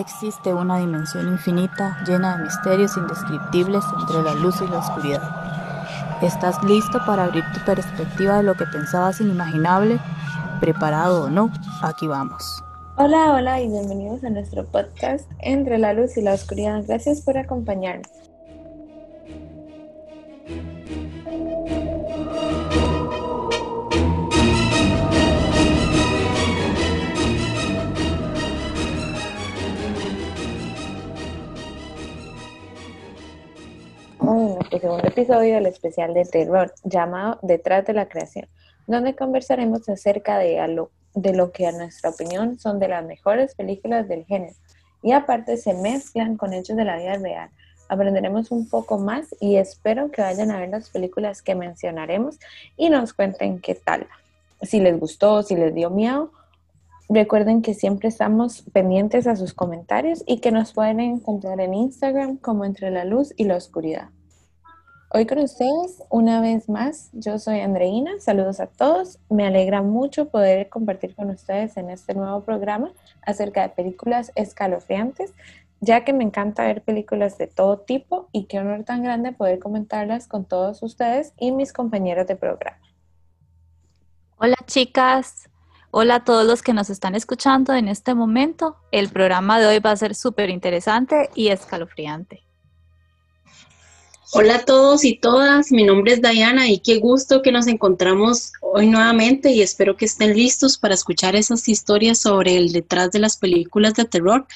Existe una dimensión infinita llena de misterios indescriptibles entre la luz y la oscuridad. ¿Estás listo para abrir tu perspectiva de lo que pensabas inimaginable? ¿Preparado o no? Aquí vamos. Hola, hola y bienvenidos a nuestro podcast Entre la luz y la oscuridad. Gracias por acompañarnos. Segundo episodio del especial de terror llamado Detrás de la creación, donde conversaremos acerca de, lo, de lo que a nuestra opinión son de las mejores películas del género y aparte se mezclan con hechos de la vida real. Aprenderemos un poco más y espero que vayan a ver las películas que mencionaremos y nos cuenten qué tal. Si les gustó, si les dio miedo, recuerden que siempre estamos pendientes a sus comentarios y que nos pueden encontrar en Instagram como entre la luz y la oscuridad. Hoy con ustedes, una vez más, yo soy Andreina, saludos a todos, me alegra mucho poder compartir con ustedes en este nuevo programa acerca de películas escalofriantes, ya que me encanta ver películas de todo tipo y qué honor tan grande poder comentarlas con todos ustedes y mis compañeros de programa. Hola chicas, hola a todos los que nos están escuchando en este momento. El programa de hoy va a ser súper interesante y escalofriante. Hola a todos y todas, mi nombre es Diana y qué gusto que nos encontramos hoy nuevamente y espero que estén listos para escuchar esas historias sobre el detrás de las películas de terror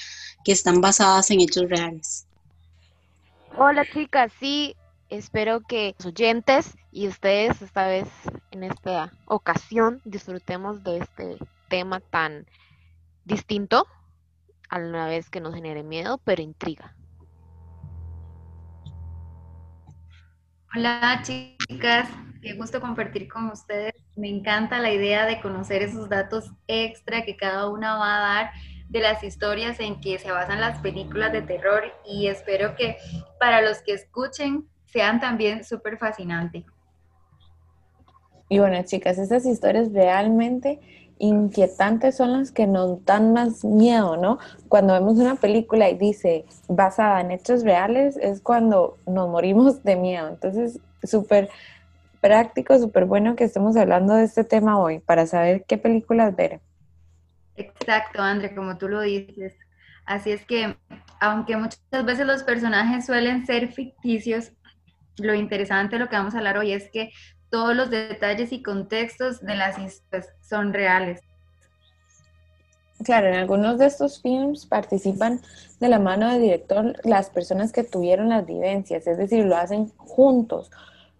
que están basadas en hechos reales. Hola chicas, sí, espero que los oyentes y ustedes esta vez en esta ocasión disfrutemos de este tema tan distinto a la vez que nos genere miedo, pero intriga. Hola chicas, qué gusto compartir con ustedes. Me encanta la idea de conocer esos datos extra que cada una va a dar de las historias en que se basan las películas de terror y espero que para los que escuchen sean también súper fascinantes. Y bueno chicas, estas historias realmente inquietantes son las que nos dan más miedo, ¿no? Cuando vemos una película y dice basada en hechos reales, es cuando nos morimos de miedo. Entonces, súper práctico, súper bueno que estemos hablando de este tema hoy para saber qué películas ver. Exacto, André, como tú lo dices. Así es que, aunque muchas veces los personajes suelen ser ficticios, lo interesante de lo que vamos a hablar hoy es que todos los detalles y contextos de las historias son reales. Claro, en algunos de estos films participan de la mano del director las personas que tuvieron las vivencias, es decir, lo hacen juntos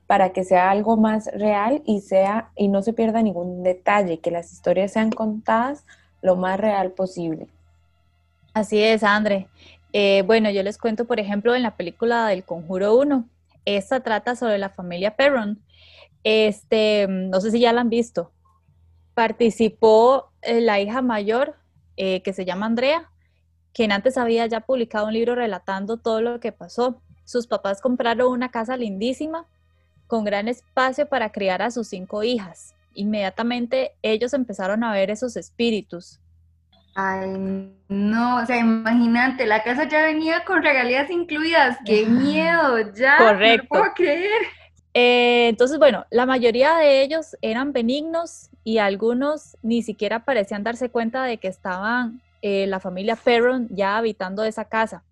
para que sea algo más real y sea y no se pierda ningún detalle, que las historias sean contadas lo más real posible. Así es, André. Eh, bueno, yo les cuento, por ejemplo, en la película del Conjuro 1. Esta trata sobre la familia Perron, este, no sé si ya la han visto. Participó eh, la hija mayor, eh, que se llama Andrea, quien antes había ya publicado un libro relatando todo lo que pasó. Sus papás compraron una casa lindísima con gran espacio para criar a sus cinco hijas. Inmediatamente ellos empezaron a ver esos espíritus. Ay, no, o sea, imagínate, la casa ya venía con regalías incluidas. ¡Qué miedo! Ya, Correcto. no puedo creer. Eh, entonces, bueno, la mayoría de ellos eran benignos y algunos ni siquiera parecían darse cuenta de que estaban eh, la familia Perron ya habitando esa casa.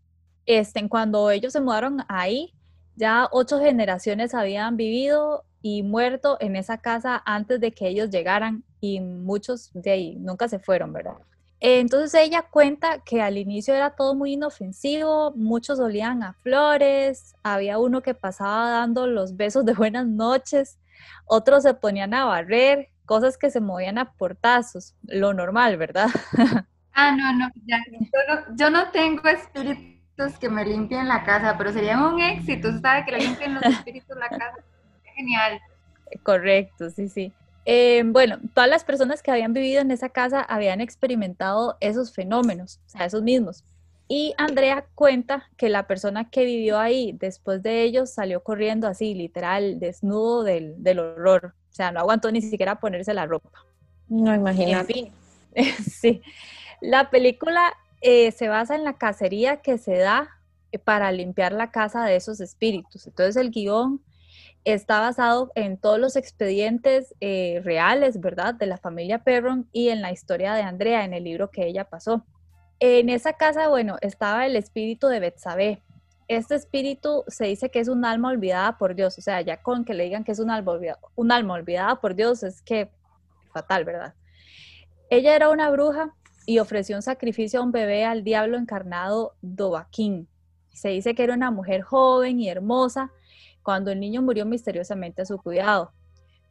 Este, cuando ellos se mudaron ahí, ya ocho generaciones habían vivido y muerto en esa casa antes de que ellos llegaran y muchos de ahí nunca se fueron, ¿verdad? Entonces ella cuenta que al inicio era todo muy inofensivo, muchos olían a flores, había uno que pasaba dando los besos de buenas noches, otros se ponían a barrer, cosas que se movían a portazos, lo normal, ¿verdad? Ah, no, no, ya, yo no, yo no tengo espíritus que me limpien la casa, pero sería un éxito, usted sabe que le limpien los espíritus la casa, genial. Correcto, sí, sí. Eh, bueno, todas las personas que habían vivido en esa casa habían experimentado esos fenómenos, o sea, esos mismos. Y Andrea cuenta que la persona que vivió ahí después de ellos salió corriendo así, literal, desnudo del, del horror. O sea, no aguantó ni siquiera ponerse la ropa. No, imagínate. En fin, sí. La película eh, se basa en la cacería que se da eh, para limpiar la casa de esos espíritus. Entonces el guion está basado en todos los expedientes eh, reales, ¿verdad? De la familia Perron y en la historia de Andrea, en el libro que ella pasó. En esa casa, bueno, estaba el espíritu de Betsabé. Este espíritu se dice que es un alma olvidada por Dios, o sea, ya con que le digan que es un alma olvidada, un alma olvidada por Dios es que fatal, ¿verdad? Ella era una bruja y ofreció un sacrificio a un bebé al diablo encarnado Dovaquín. Se dice que era una mujer joven y hermosa cuando el niño murió misteriosamente a su cuidado.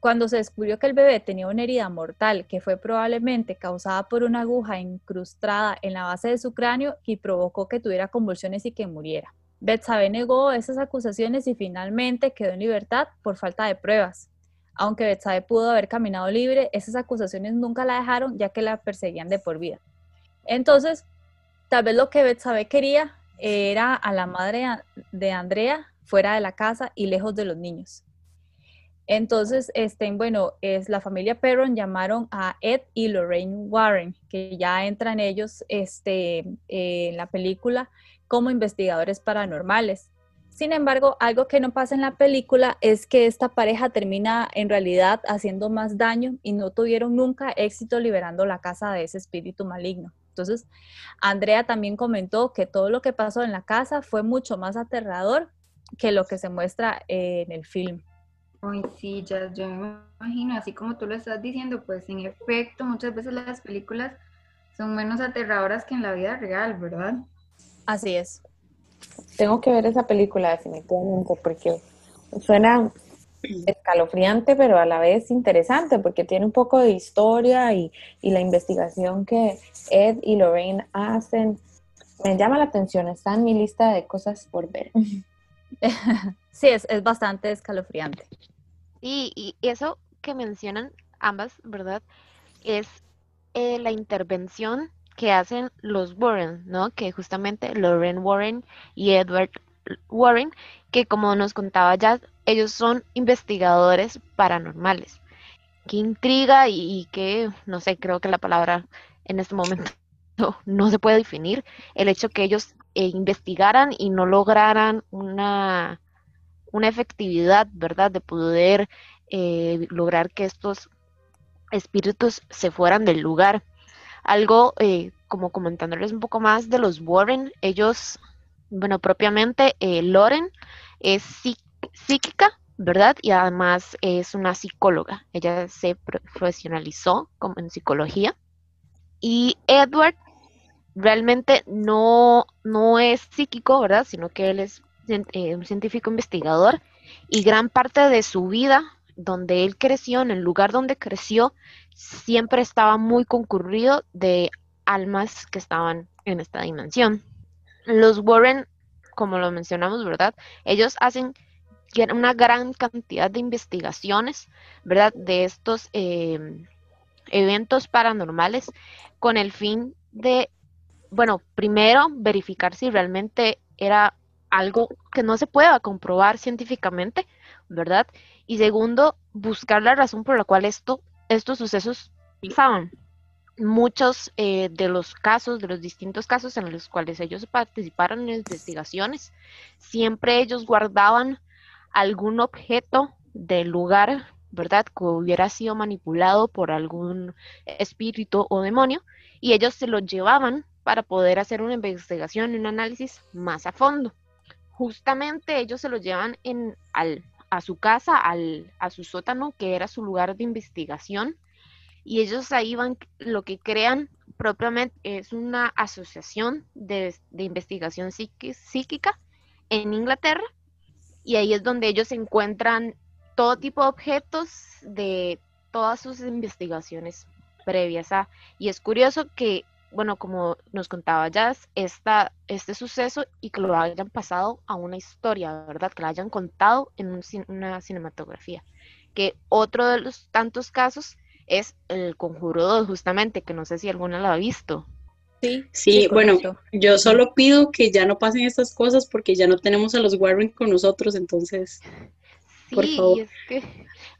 Cuando se descubrió que el bebé tenía una herida mortal que fue probablemente causada por una aguja incrustada en la base de su cráneo y provocó que tuviera convulsiones y que muriera. Betsabe negó esas acusaciones y finalmente quedó en libertad por falta de pruebas. Aunque Betsabe pudo haber caminado libre, esas acusaciones nunca la dejaron ya que la perseguían de por vida. Entonces, tal vez lo que Betsabe quería era a la madre de Andrea fuera de la casa y lejos de los niños. Entonces, este, bueno, es la familia Perron llamaron a Ed y Lorraine Warren, que ya entran ellos este, en la película como investigadores paranormales. Sin embargo, algo que no pasa en la película es que esta pareja termina en realidad haciendo más daño y no tuvieron nunca éxito liberando la casa de ese espíritu maligno. Entonces, Andrea también comentó que todo lo que pasó en la casa fue mucho más aterrador que lo que se muestra en el film. Ay, sí, ya, yo me imagino, así como tú lo estás diciendo, pues en efecto, muchas veces las películas son menos aterradoras que en la vida real, ¿verdad? Así es. Tengo que ver esa película definitivamente porque suena escalofriante, pero a la vez interesante porque tiene un poco de historia y, y la investigación que Ed y Lorraine hacen. Me llama la atención, está en mi lista de cosas por ver. sí, es, es bastante escalofriante. Y, y eso que mencionan ambas, ¿verdad? Es eh, la intervención que hacen los Warren, ¿no? Que justamente Lauren Warren y Edward Warren, que como nos contaba ya, ellos son investigadores paranormales. Qué intriga y, y que, no sé, creo que la palabra en este momento no, se puede definir. El hecho que ellos eh, investigaran y no lograran una, una efectividad, ¿verdad? De poder eh, lograr que estos espíritus se fueran del lugar. Algo eh, como comentándoles un poco más de los Warren, ellos, bueno, propiamente Loren es psíquica, ¿verdad? Y además es una psicóloga. Ella se profesionalizó como en psicología. Y Edward realmente no, no es psíquico, ¿verdad? Sino que él es eh, un científico investigador y gran parte de su vida, donde él creció, en el lugar donde creció, siempre estaba muy concurrido de almas que estaban en esta dimensión. Los Warren, como lo mencionamos, ¿verdad? Ellos hacen una gran cantidad de investigaciones, ¿verdad? De estos eh, eventos paranormales con el fin de bueno, primero verificar si realmente era algo que no se pueda comprobar científicamente, ¿verdad? Y segundo, buscar la razón por la cual esto, estos sucesos pasaban. Muchos eh, de los casos, de los distintos casos en los cuales ellos participaron en investigaciones, siempre ellos guardaban algún objeto del lugar, ¿verdad? Que hubiera sido manipulado por algún espíritu o demonio, y ellos se lo llevaban para poder hacer una investigación y un análisis más a fondo. Justamente ellos se lo llevan al, a su casa, al, a su sótano, que era su lugar de investigación, y ellos ahí van, lo que crean propiamente es una asociación de, de investigación psíquica en Inglaterra, y ahí es donde ellos encuentran todo tipo de objetos de todas sus investigaciones previas a, y es curioso que bueno, como nos contaba Jazz, esta, este suceso y que lo hayan pasado a una historia, ¿verdad? Que lo hayan contado en una cinematografía. Que otro de los tantos casos es el Conjuro 2, justamente, que no sé si alguna lo ha visto. Sí, sí, bueno, yo solo pido que ya no pasen estas cosas porque ya no tenemos a los Warren con nosotros, entonces, por favor. es que,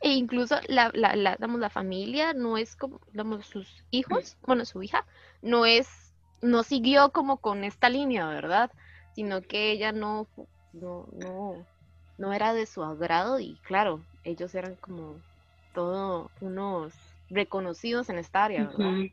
e incluso la, la, la, la familia no es como, digamos, sus hijos, bueno, su hija, no es no siguió como con esta línea, ¿verdad? Sino que ella no, no, no, no era de su agrado y claro, ellos eran como todos unos reconocidos en esta área, ¿verdad?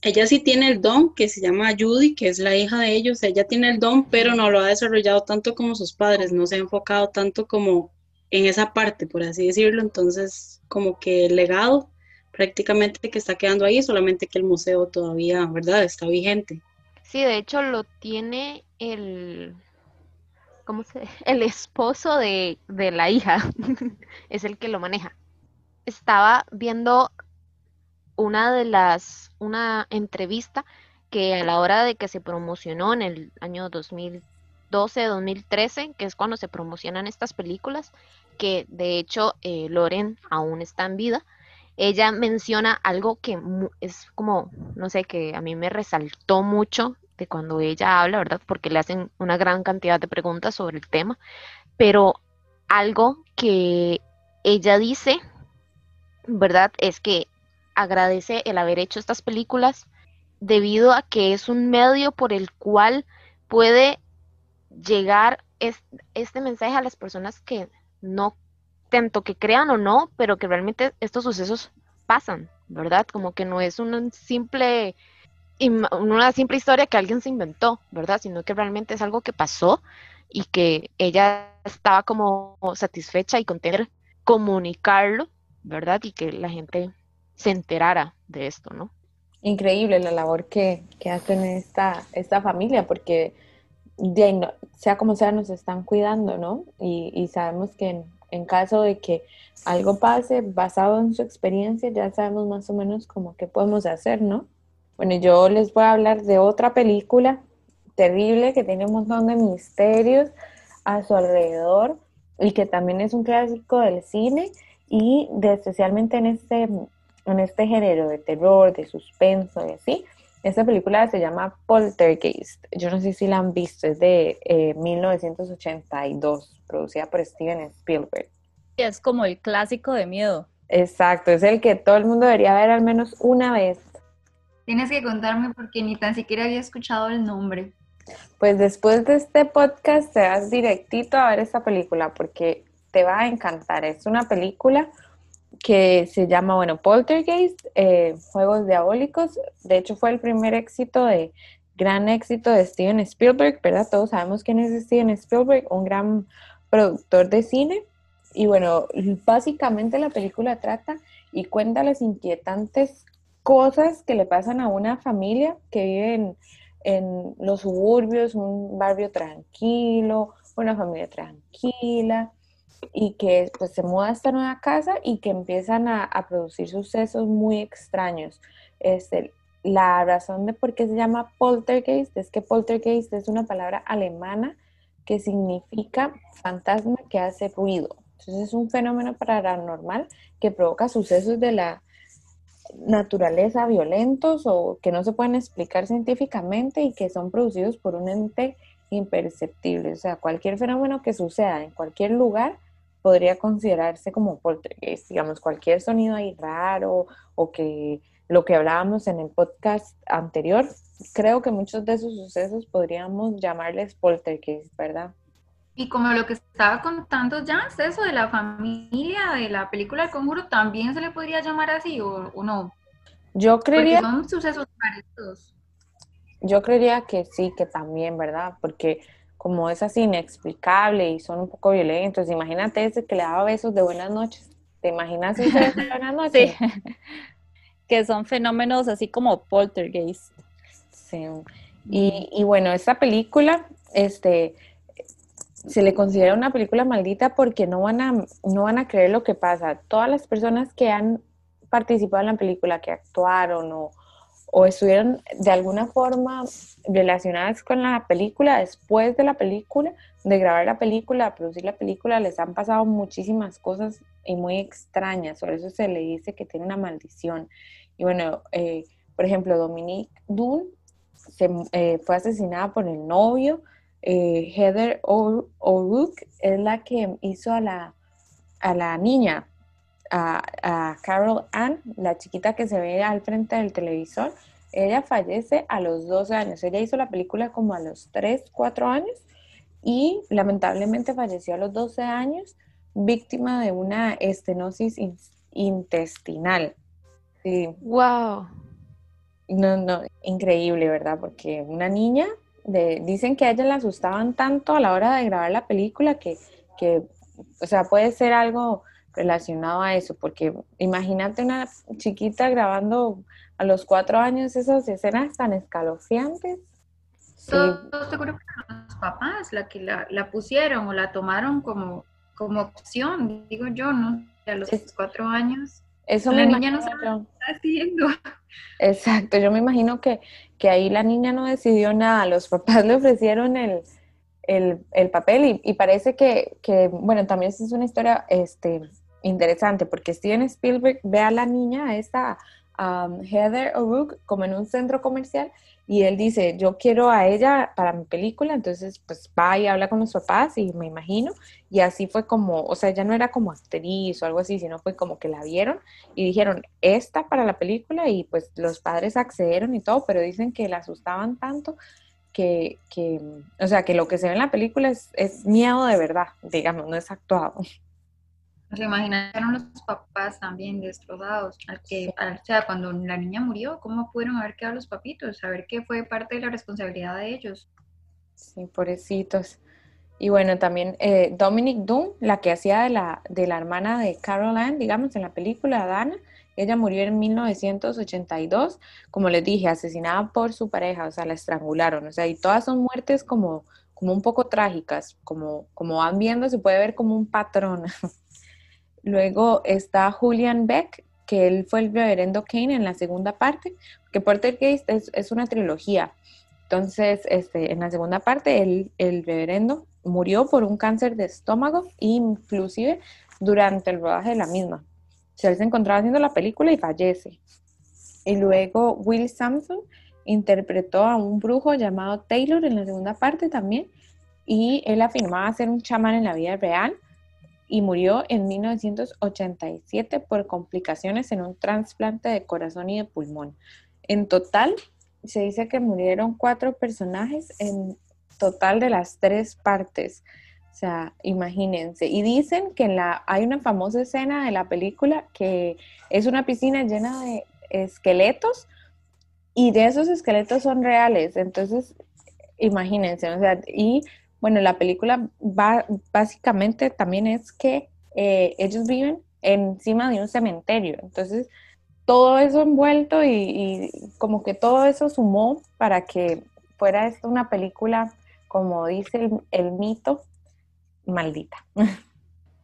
Ella sí tiene el don, que se llama Judy, que es la hija de ellos. Ella tiene el don, pero no lo ha desarrollado tanto como sus padres, no se ha enfocado tanto como en esa parte, por así decirlo. Entonces, como que el legado prácticamente que está quedando ahí, solamente que el museo todavía, ¿verdad? Está vigente. Sí, de hecho lo tiene el, ¿cómo se? El esposo de, de la hija, es el que lo maneja. Estaba viendo una de las, una entrevista que a la hora de que se promocionó en el año 2012, 2013, que es cuando se promocionan estas películas, que de hecho eh, Loren aún está en vida, ella menciona algo que es como, no sé, que a mí me resaltó mucho de cuando ella habla, ¿verdad? Porque le hacen una gran cantidad de preguntas sobre el tema, pero algo que ella dice, ¿verdad? Es que agradece el haber hecho estas películas debido a que es un medio por el cual puede llegar este mensaje a las personas que no, tanto que crean o no, pero que realmente estos sucesos pasan, ¿verdad? Como que no es una simple, una simple historia que alguien se inventó, ¿verdad? Sino que realmente es algo que pasó y que ella estaba como satisfecha y contenta comunicarlo, ¿verdad? Y que la gente se enterara de esto, ¿no? Increíble la labor que, que hacen esta, esta familia, porque sea como sea, nos están cuidando, ¿no? Y, sabemos que en, caso de que algo pase basado en su experiencia, ya sabemos más o menos cómo qué podemos hacer, ¿no? Bueno, yo les voy a hablar de otra película terrible que tiene un montón de misterios a su alrededor y que también es un clásico del cine y de, especialmente en este en este género de terror, de suspenso y así. Esta película se llama Poltergeist. Yo no sé si la han visto, es de 1982, eh, producida por Steven Spielberg. Es como el clásico de miedo. Exacto, es el que todo el mundo debería ver al menos una vez. Tienes que contarme porque ni tan siquiera había escuchado el nombre. Pues después de este podcast te vas directito a ver esta película porque te va a encantar. Es una película que se llama, bueno, Poltergeist, eh, Juegos Diabólicos. De hecho, fue el primer éxito de, gran éxito de Steven Spielberg, ¿verdad? Todos sabemos quién es Steven Spielberg, un gran productor de cine. Y bueno, básicamente la película trata y cuenta las inquietantes cosas que le pasan a una familia que vive en, en los suburbios, un barrio tranquilo, una familia tranquila, y que pues se muda a esta nueva casa y que empiezan a, producir sucesos muy extraños. Este, la razón de por qué se llama poltergeist es que poltergeist es una palabra alemana que significa fantasma que hace ruido. Entonces es un fenómeno paranormal que provoca sucesos de la naturaleza violentos o que no se pueden explicar científicamente y que son producidos por un ente imperceptible. O sea, cualquier fenómeno que suceda en cualquier lugar podría considerarse como poltergeist, digamos, cualquier sonido ahí raro o que lo que hablábamos en el podcast anterior, creo que muchos de esos sucesos podríamos llamarles poltergeist, ¿verdad? Y como lo que estaba contando ya, eso de la familia de la película El Conjuro, ¿también se le podría llamar así o, no? Yo creería... Porque son sucesos parecidos. Yo creería que sí, que también, ¿verdad? Porque como es así inexplicable y son un poco violentos. Imagínate ese que le daba besos de buenas noches. ¿Te imaginas ese de buenas noches? Sí. que son fenómenos así como poltergeist. Sí. Y, y, bueno, esta película, este, se le considera una película maldita porque no van a, no van a creer lo que pasa. Todas las personas que han participado en la película, que actuaron o, o estuvieron de alguna forma relacionadas con la película, después de la película, de grabar la película, producir la película, les han pasado muchísimas cosas y muy extrañas, por eso se le dice que tiene una maldición. Y bueno, eh, por ejemplo, Dominique Dunn se, eh, fue asesinada por el novio, eh, Heather O'Rourke es la que hizo a la, a la niña, a, Carol Ann, la chiquita que se ve al frente del televisor, ella fallece a los 12 años. Ella hizo la película como a los 3, 4 años y lamentablemente falleció a los 12 años víctima de una estenosis intestinal. Sí. Wow. No, no, increíble, ¿verdad? Porque una niña, de, dicen que a ella la asustaban tanto a la hora de grabar la película que, que, o sea, puede ser algo relacionado a eso, porque imagínate una chiquita grabando a los cuatro años esas escenas tan escalofriantes. Todo seguro que los papás la que la, la, pusieron o la tomaron como, como opción, digo yo, ¿no? A los cuatro años. Eso la niña no sabe está haciendo. Exacto, yo me imagino que, que, ahí la niña no decidió nada, los papás le ofrecieron el, el, el papel y, parece que, que, bueno, también es una historia este, interesante porque Steven Spielberg ve a la niña, a esta Heather O'Rourke, como en un centro comercial y él dice, yo quiero a ella para mi película, entonces pues va y habla con los papás y me imagino, y así fue como, o sea, ella no era como actriz o algo así, sino fue como que la vieron y dijeron, esta para la película y pues los padres accedieron y todo, pero dicen que la asustaban tanto que, que o sea, que lo que se ve en la película es, es miedo de verdad, digamos, no es actuado. Se imaginaron los papás también destrozados, al que, o sea, cuando la niña murió, ¿cómo pudieron haber quedado los papitos? Saber que fue parte de la responsabilidad de ellos. Sí, pobrecitos. Y bueno, también eh, Dominic Doom, la que hacía de la, de la hermana de Caroline, digamos, en la película Dana, ella murió en 1982, como les dije, asesinada por su pareja, o sea, la estrangularon, o sea, y todas son muertes como, como un poco trágicas, como, como van viendo, se puede ver como un patrón. Luego está Julian Beck, que él fue el reverendo Kane en la segunda parte, que Portergeist es, es una trilogía. Entonces, este, en la segunda parte, el, reverendo murió por un cáncer de estómago, inclusive durante el rodaje de la misma. O sea, se encontraba haciendo la película y fallece. Y luego Will Sampson interpretó a un brujo llamado Taylor en la segunda parte también, y él afirmaba ser un chamán en la vida real y murió en 1987 por complicaciones en un trasplante de corazón y de pulmón. En total, se dice que murieron cuatro personajes en total de las tres partes. O sea, imagínense. Y dicen que en la, hay una famosa escena de la película que es una piscina llena de esqueletos y de esos esqueletos son reales. Entonces, imagínense, o sea, y bueno, la película va, básicamente también es que eh, ellos viven encima de un cementerio. Entonces, todo eso envuelto y, como que todo eso sumó para que fuera esto una película, como dice el, el mito, maldita.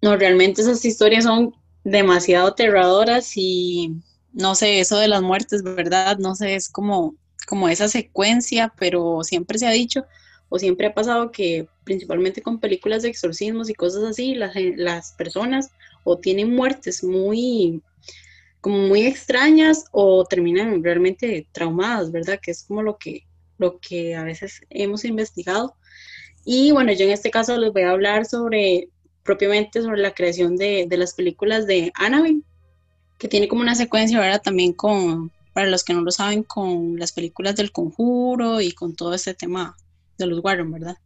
No, realmente esas historias son demasiado aterradoras y no sé, eso de las muertes, ¿verdad? No sé, es como, como esa secuencia, pero siempre se ha dicho o siempre ha pasado que principalmente con películas de exorcismos y cosas así, las, las personas o tienen muertes muy como muy extrañas o terminan realmente traumadas, ¿verdad? Que es como lo que, lo que a veces hemos investigado. Y bueno, yo en este caso les voy a hablar sobre, propiamente sobre la creación de, de las películas de Annabelle, que tiene como una secuencia, ¿verdad? También con, para los que no lo saben, con las películas del conjuro y con todo este tema de los Warren, ¿verdad?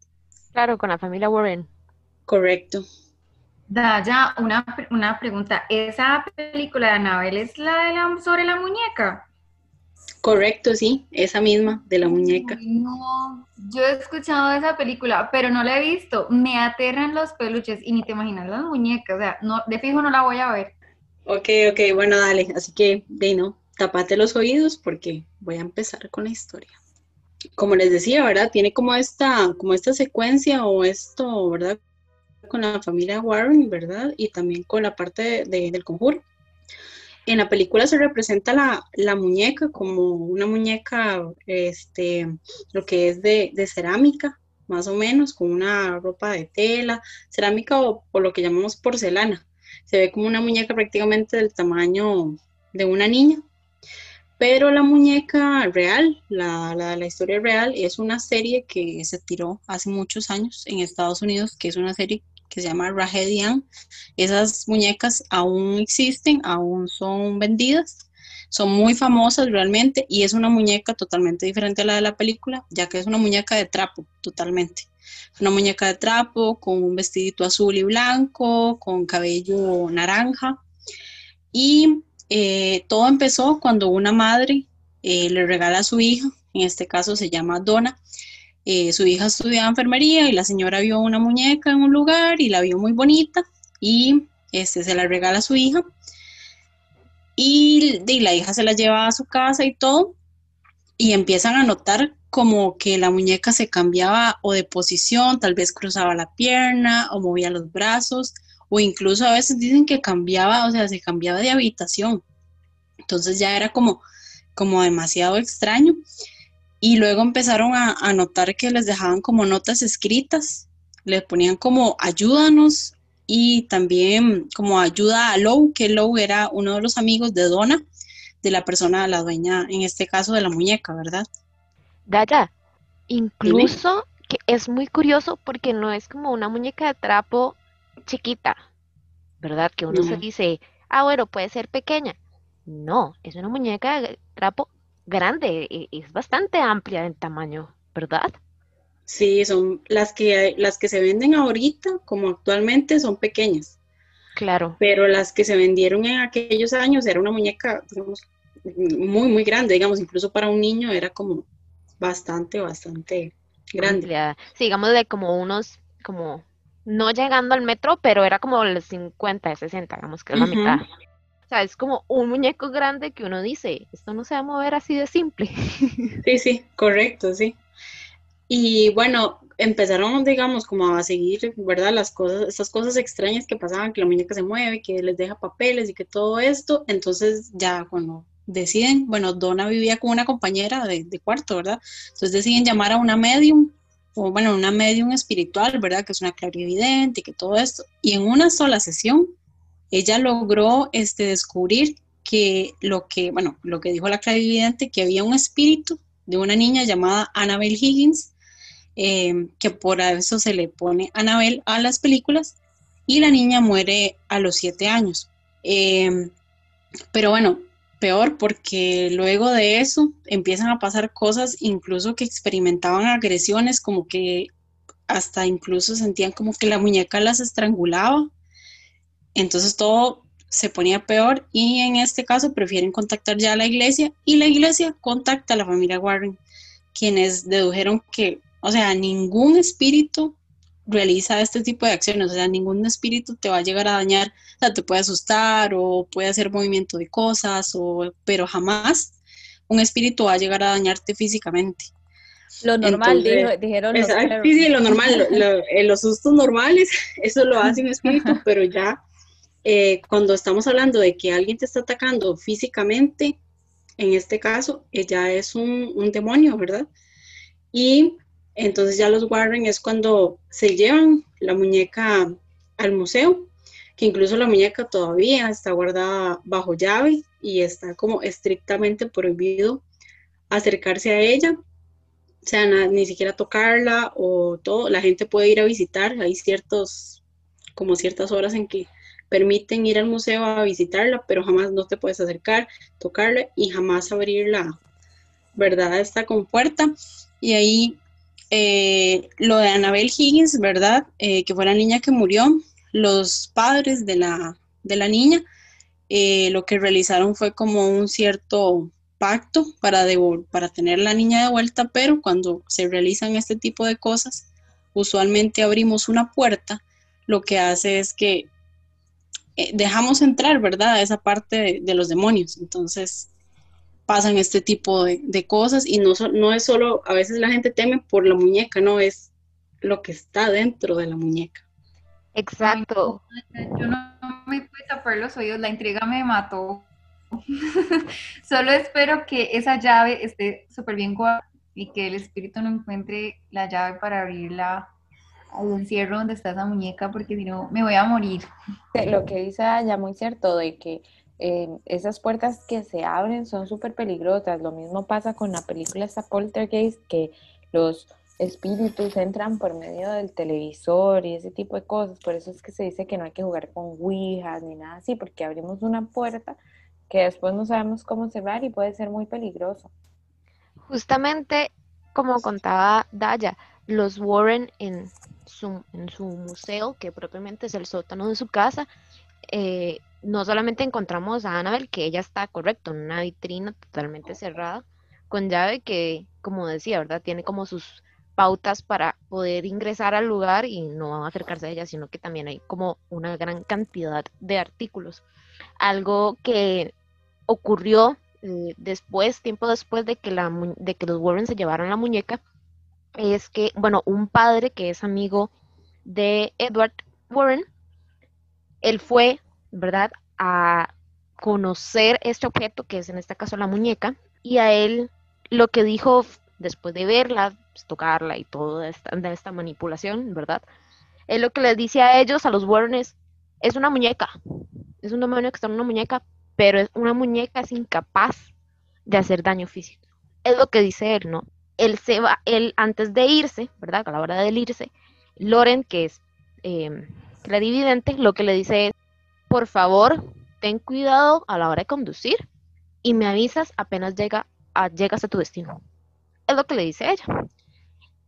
Claro, con la familia Warren. Correcto. Da, ya, una, una pregunta. ¿Esa película de Anabel es la de la, sobre la muñeca? Correcto, sí, esa misma, de la muñeca. No, yo he escuchado esa película, pero no la he visto. Me aterran los peluches y ni te imaginas las muñecas. O sea, no, de fijo no la voy a ver. Ok, ok, bueno, dale. Así que, de no, tapate los oídos porque voy a empezar con la historia como les decía, ¿verdad? Tiene como esta, como esta secuencia o esto, ¿verdad? Con la familia Warren, ¿verdad? Y también con la parte del conjuro. En la película se representa la, muñeca como una muñeca, este, lo que es de, cerámica, más o menos, con una ropa de tela, cerámica o, o lo que llamamos porcelana. Se ve como una muñeca prácticamente del tamaño de una niña, pero la muñeca real, la, la, historia real, es una serie que se tiró hace muchos años en Estados Unidos, que es una serie que se llama Rahedian. Esas muñecas aún existen, aún son vendidas. son muy famosas realmente y es una muñeca totalmente diferente a la de la película, ya que es una muñeca de trapo, totalmente. Una muñeca de trapo con un vestidito azul y blanco, con cabello naranja. Y eh, todo empezó cuando una madre eh, le regala a su hija, en este caso se llama Donna, eh, su hija estudiaba enfermería y la señora vio una muñeca en un lugar y la vio muy bonita y este, se la regala a su hija. Y, la hija se la lleva a su casa y todo, y empiezan a notar como que la muñeca se cambiaba o de posición, tal vez cruzaba la pierna o movía los brazos, o incluso a veces dicen que cambiaba, o sea, se cambiaba de habitación. Entonces ya era como, como demasiado extraño. Y luego empezaron a, a notar que les dejaban como notas escritas, les ponían como ayúdanos y también como ayuda a Lou, que Lou era uno de los amigos de Donna, de la persona, la dueña, en este caso de la muñeca, ¿verdad? Daya, incluso que es muy curioso porque no es como una muñeca de trapo chiquita, ¿verdad? Que uno se dice, ah, bueno, puede ser pequeña. No, es una muñeca de trapo grande, y es bastante amplia en tamaño, ¿verdad? Sí, son las que, las que se venden ahorita, como actualmente, son pequeñas. Claro. Pero las que se vendieron en aquellos años era una muñeca, digamos, muy, muy grande, digamos, incluso para un niño era como bastante, bastante grande. Sí, digamos de como unos, como, no llegando al metro, pero era como los 50, 60, digamos que es la mitad. O sea, es como un muñeco grande que uno dice, esto no se va a mover así de simple. Sí, sí, correcto, sí. Y bueno, empezaron, digamos, como a seguir, ¿verdad? Las cosas, estas cosas extrañas que pasaban, que la muñeca se mueve, que les deja papeles y que todo esto. Entonces ya cuando deciden, bueno, Donna vivía con una compañera de, cuarto, ¿verdad? Entonces deciden llamar a una medium, o bueno, una medium espiritual, ¿verdad? Que es una clarividente y que todo esto. Y en una sola sesión, ella logró este, descubrir que lo que, bueno, lo que dijo la clarividente, que había un espíritu de una niña llamada Annabelle Higgins, eh, que por eso se le pone Anabel a las películas, y la niña muere a los siete años. Eh, pero bueno, peor porque luego de eso empiezan a pasar cosas incluso que experimentaban agresiones, como que hasta incluso sentían como que la muñeca las estrangulaba. Entonces todo se ponía peor y en este caso prefieren contactar ya a la iglesia y la iglesia contacta a la familia Warren, quienes dedujeron que o sea, ningún espíritu realiza este tipo de acciones, o sea, ningún espíritu te va a llegar a dañar, o sea, te puede asustar o puede hacer movimiento de cosas, o, pero jamás un espíritu va a llegar a dañarte físicamente. Lo normal, dijeron los Sí, sí, lo normal, eh, los sustos normales, eso lo hace un espíritu, pero ya eh, cuando estamos hablando de que alguien te está atacando físicamente, en este caso, eh, ya es un, un demonio, ¿verdad? Y entonces ya los Warren es cuando se llevan la muñeca al museo, que incluso la muñeca todavía está guardada bajo llave y está como estrictamente prohibido acercarse a ella, o sea, ni siquiera tocarla o todo, la gente puede ir a visitar, hay ciertos, como ciertas horas en que permiten ir al museo a visitarla, pero jamás no te puedes acercar, tocarla y jamás abrirla, ¿verdad? Está con puerta y ahí eh, lo de Annabel Higgins, ¿verdad? Eh, que fue la niña que murió. Los padres de la, de la niña eh, lo que realizaron fue como un cierto pacto para, para tener la niña de vuelta, pero cuando se realizan este tipo de cosas, usualmente abrimos una puerta, lo que hace es que dejamos entrar, ¿verdad? Esa parte de los demonios. Entonces, pasan este tipo de, cosas y no, no es solo, a veces la gente teme por la muñeca, no es lo que está dentro de la muñeca. Exacto. Yo no me pude tapar los oídos, la intriga me mató. Solo espero que esa llave esté súper bien guardada y que el espíritu no encuentre la llave para abrirla al encierro donde está esa muñeca, porque si no me voy a morir. Lo que dice ya muy cierto, de que esas puertas que se abren son súper peligrosas. Lo mismo pasa con la película esta Poltergeist, que los espíritus entran por medio del televisor y ese tipo de cosas. Por eso es que se dice que no hay que jugar con ouijas ni nada así, porque abrimos una puerta que después no sabemos cómo cerrar y puede ser muy peligroso. Justamente como contaba Daya, los Warren en su, en su museo, que propiamente es el sótano de su casa, eh, no solamente encontramos a Annabel, que ella está correcto, en una vitrina totalmente cerrada, con llave que, como decía, ¿verdad? Tiene como sus pautas para poder ingresar al lugar y no acercarse a ella, sino que también hay como una gran cantidad de artículos. Algo que ocurrió eh, después, tiempo después de que, la, de que los Warren se llevaron la muñeca, es que, bueno, un padre que es amigo de Edward Warren, él fue, ¿verdad?, a conocer este objeto, que es en este caso la muñeca, y a él lo que dijo después de verla, pues, tocarla y toda esta, manipulación, ¿verdad? Es lo que les dice a ellos, a los Warren, es, una muñeca, es un demonio que está en una muñeca, pero una muñeca es incapaz de hacer daño físico. Es lo que dice él, ¿no? Él se va, él antes de irse, ¿verdad? A la hora de irse, Loren, que es eh, clarividente, lo que le dice es, por favor, ten cuidado a la hora de conducir y me avisas apenas llega a, llegas a tu destino. Es lo que le dice ella.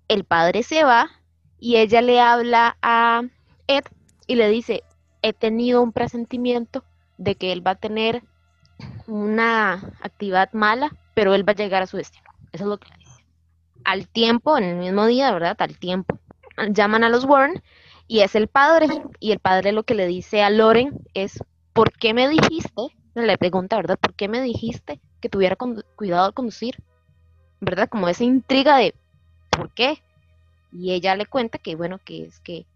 El padre se va y ella le habla a Ed y le dice, he tenido un presentimiento de que él va a tener una actividad mala, pero él va a llegar a su destino. Eso es lo que le dice. Al tiempo, en el mismo día, ¿verdad? Al tiempo, llaman a los Warren y es el padre. Y el padre lo que le dice a Loren es, ¿por qué me dijiste? Le pregunta, ¿verdad? ¿Por qué me dijiste que tuviera cuidado al conducir? ¿Verdad? Como esa intriga de, ¿por qué? Y ella le cuenta que, bueno, que es que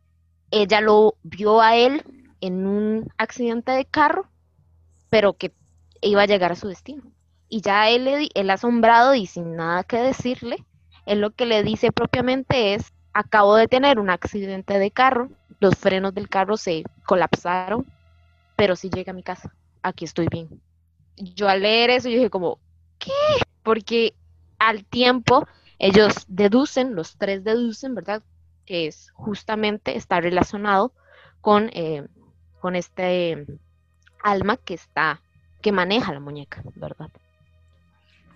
ella lo vio a él en un accidente de carro, pero que iba a llegar a su destino. Y ya él, él asombrado y sin nada que decirle, él lo que le dice propiamente es, acabo de tener un accidente de carro, los frenos del carro se colapsaron, pero sí llegué a mi casa, aquí estoy bien. Yo al leer eso dije como, ¿qué? Porque al tiempo ellos deducen, los tres deducen, ¿verdad? Que es justamente está relacionado con, eh, con este alma que está, que maneja la muñeca, ¿verdad?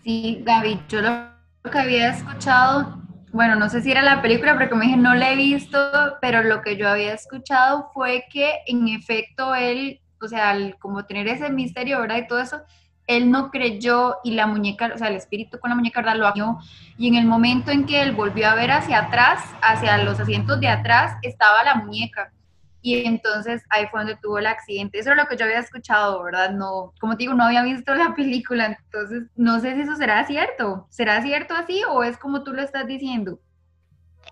Sí, Gaby, yo lo que había escuchado bueno, no sé si era la película, pero como dije, no la he visto, pero lo que yo había escuchado fue que en efecto él, o sea, como tener ese misterio, ¿verdad? Y todo eso, él no creyó y la muñeca, o sea, el espíritu con la muñeca, ¿verdad? Lo añó. Y en el momento en que él volvió a ver hacia atrás, hacia los asientos de atrás, estaba la muñeca. Y entonces ahí fue donde tuvo el accidente. Eso es lo que yo había escuchado, ¿verdad? No, como te digo, no había visto la película, entonces no sé si eso será cierto. ¿Será cierto así o es como tú lo estás diciendo?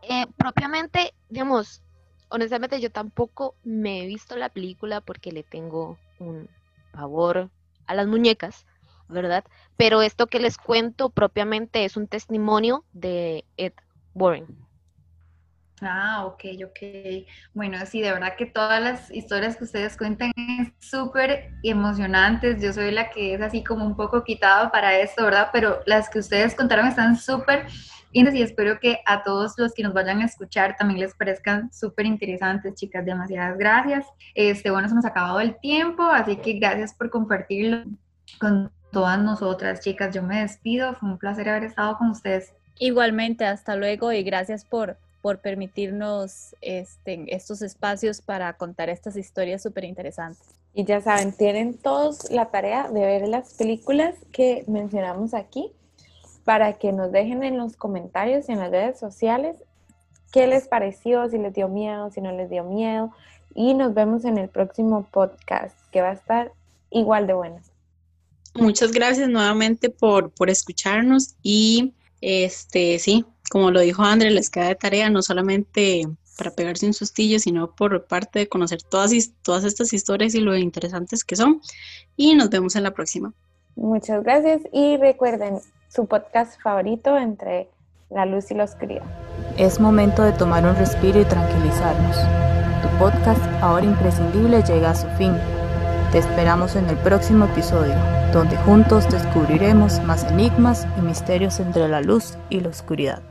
Eh, propiamente, digamos, honestamente yo tampoco me he visto la película porque le tengo un favor a las muñecas, ¿verdad? Pero esto que les cuento propiamente es un testimonio de Ed Warren, Ah, ok, ok. Bueno, sí, de verdad que todas las historias que ustedes cuentan es súper emocionantes. Yo soy la que es así como un poco quitada para esto, ¿verdad? Pero las que ustedes contaron están súper y espero que a todos los que nos vayan a escuchar también les parezcan súper interesantes, chicas. Demasiadas gracias. Este, bueno, se nos ha acabado el tiempo, así que gracias por compartirlo con todas nosotras, chicas. Yo me despido. Fue un placer haber estado con ustedes. Igualmente, hasta luego y gracias por por permitirnos este, estos espacios para contar estas historias súper interesantes. Y ya saben, tienen todos la tarea de ver las películas que mencionamos aquí para que nos dejen en los comentarios y en las redes sociales qué les pareció, si les dio miedo, si no les dio miedo. Y nos vemos en el próximo podcast, que va a estar igual de bueno. Muchas gracias nuevamente por, por escucharnos y este sí, como lo dijo André, les queda de tarea no solamente para pegarse un sustillo, sino por parte de conocer todas, todas estas historias y lo interesantes que son. Y nos vemos en la próxima. Muchas gracias y recuerden su podcast favorito entre la luz y la oscuridad. Es momento de tomar un respiro y tranquilizarnos. Tu podcast, ahora imprescindible, llega a su fin. Te esperamos en el próximo episodio, donde juntos descubriremos más enigmas y misterios entre la luz y la oscuridad.